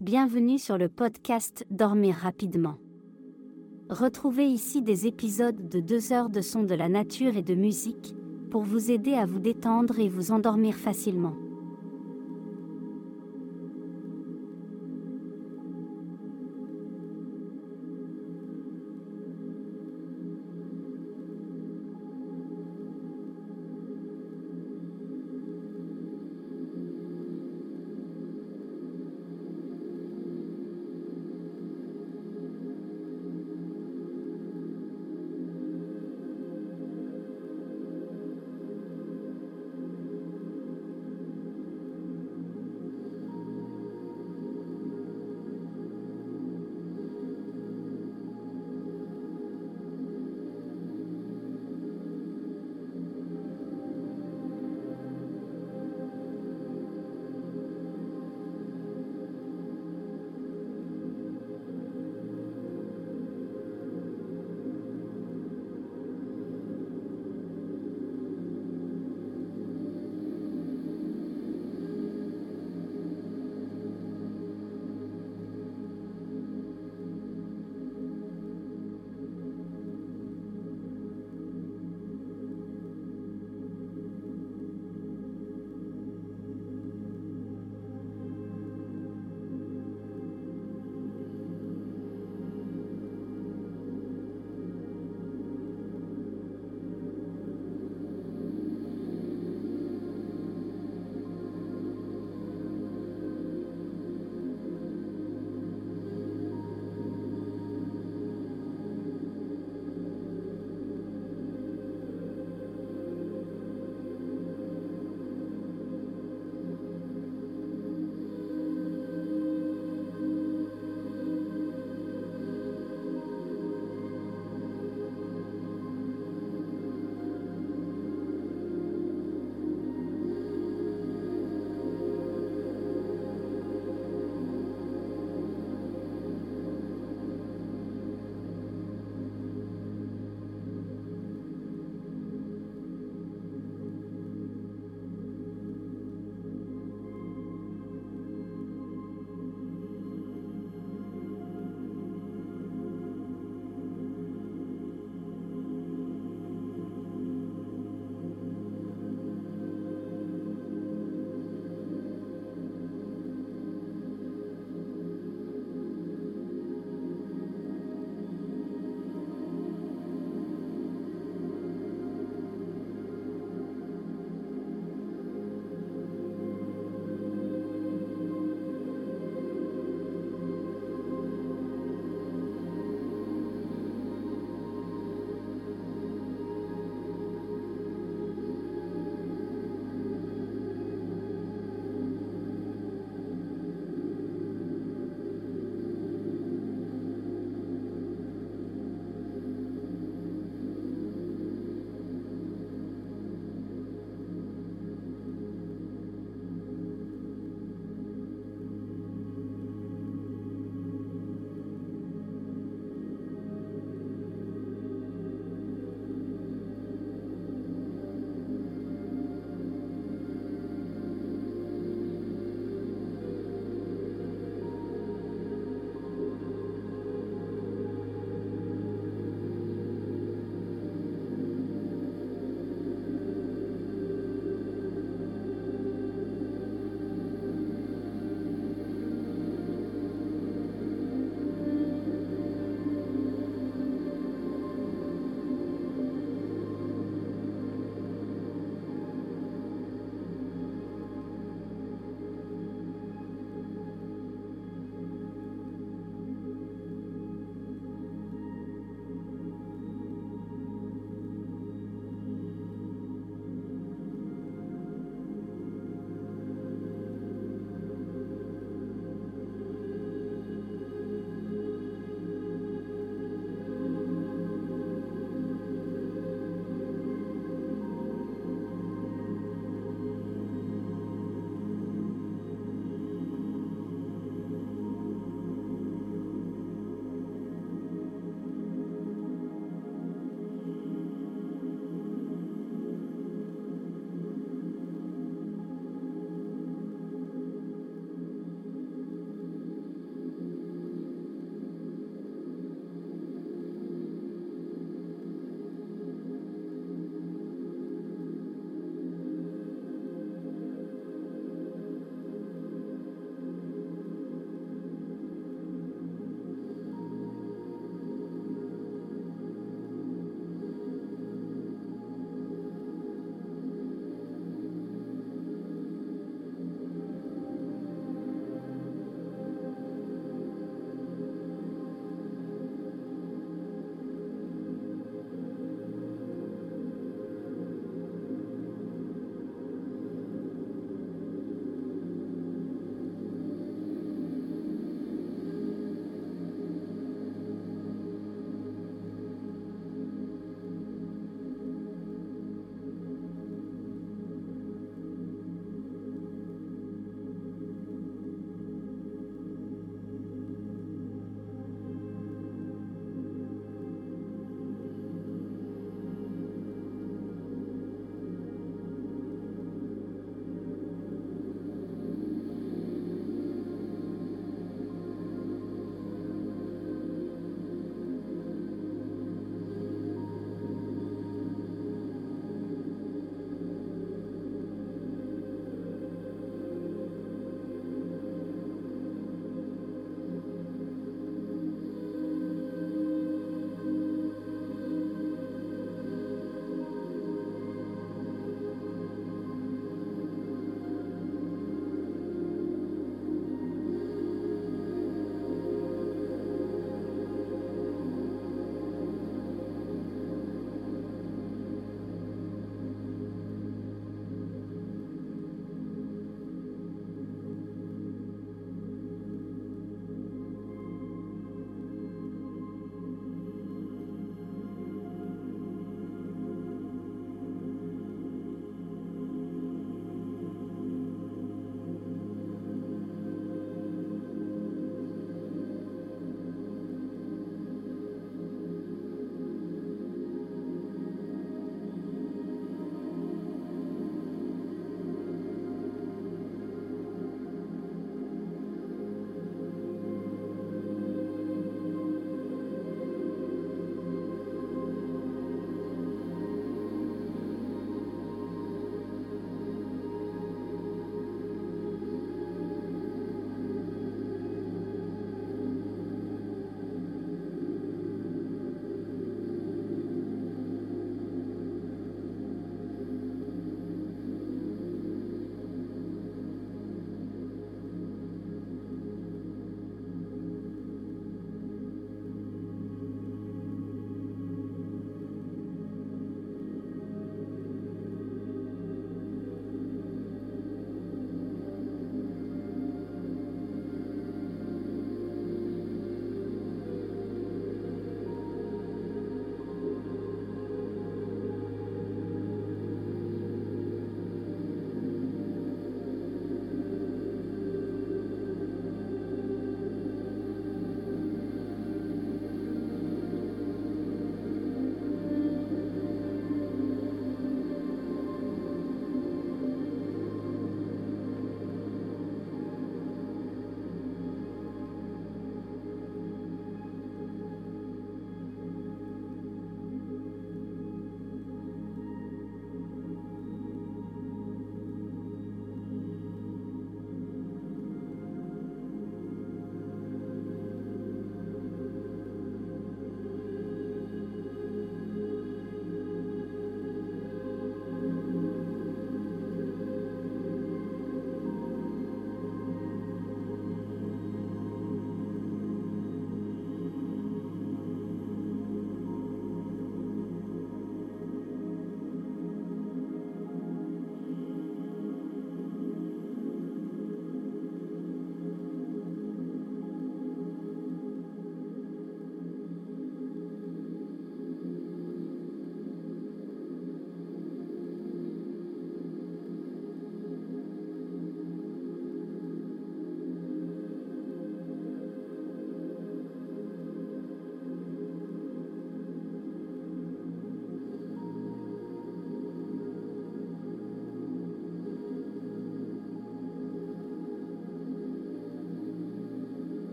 Bienvenue sur le podcast Dormir rapidement. Retrouvez ici des épisodes de 2 heures de sons de la nature et de musique, pour vous aider à vous détendre et vous endormir facilement.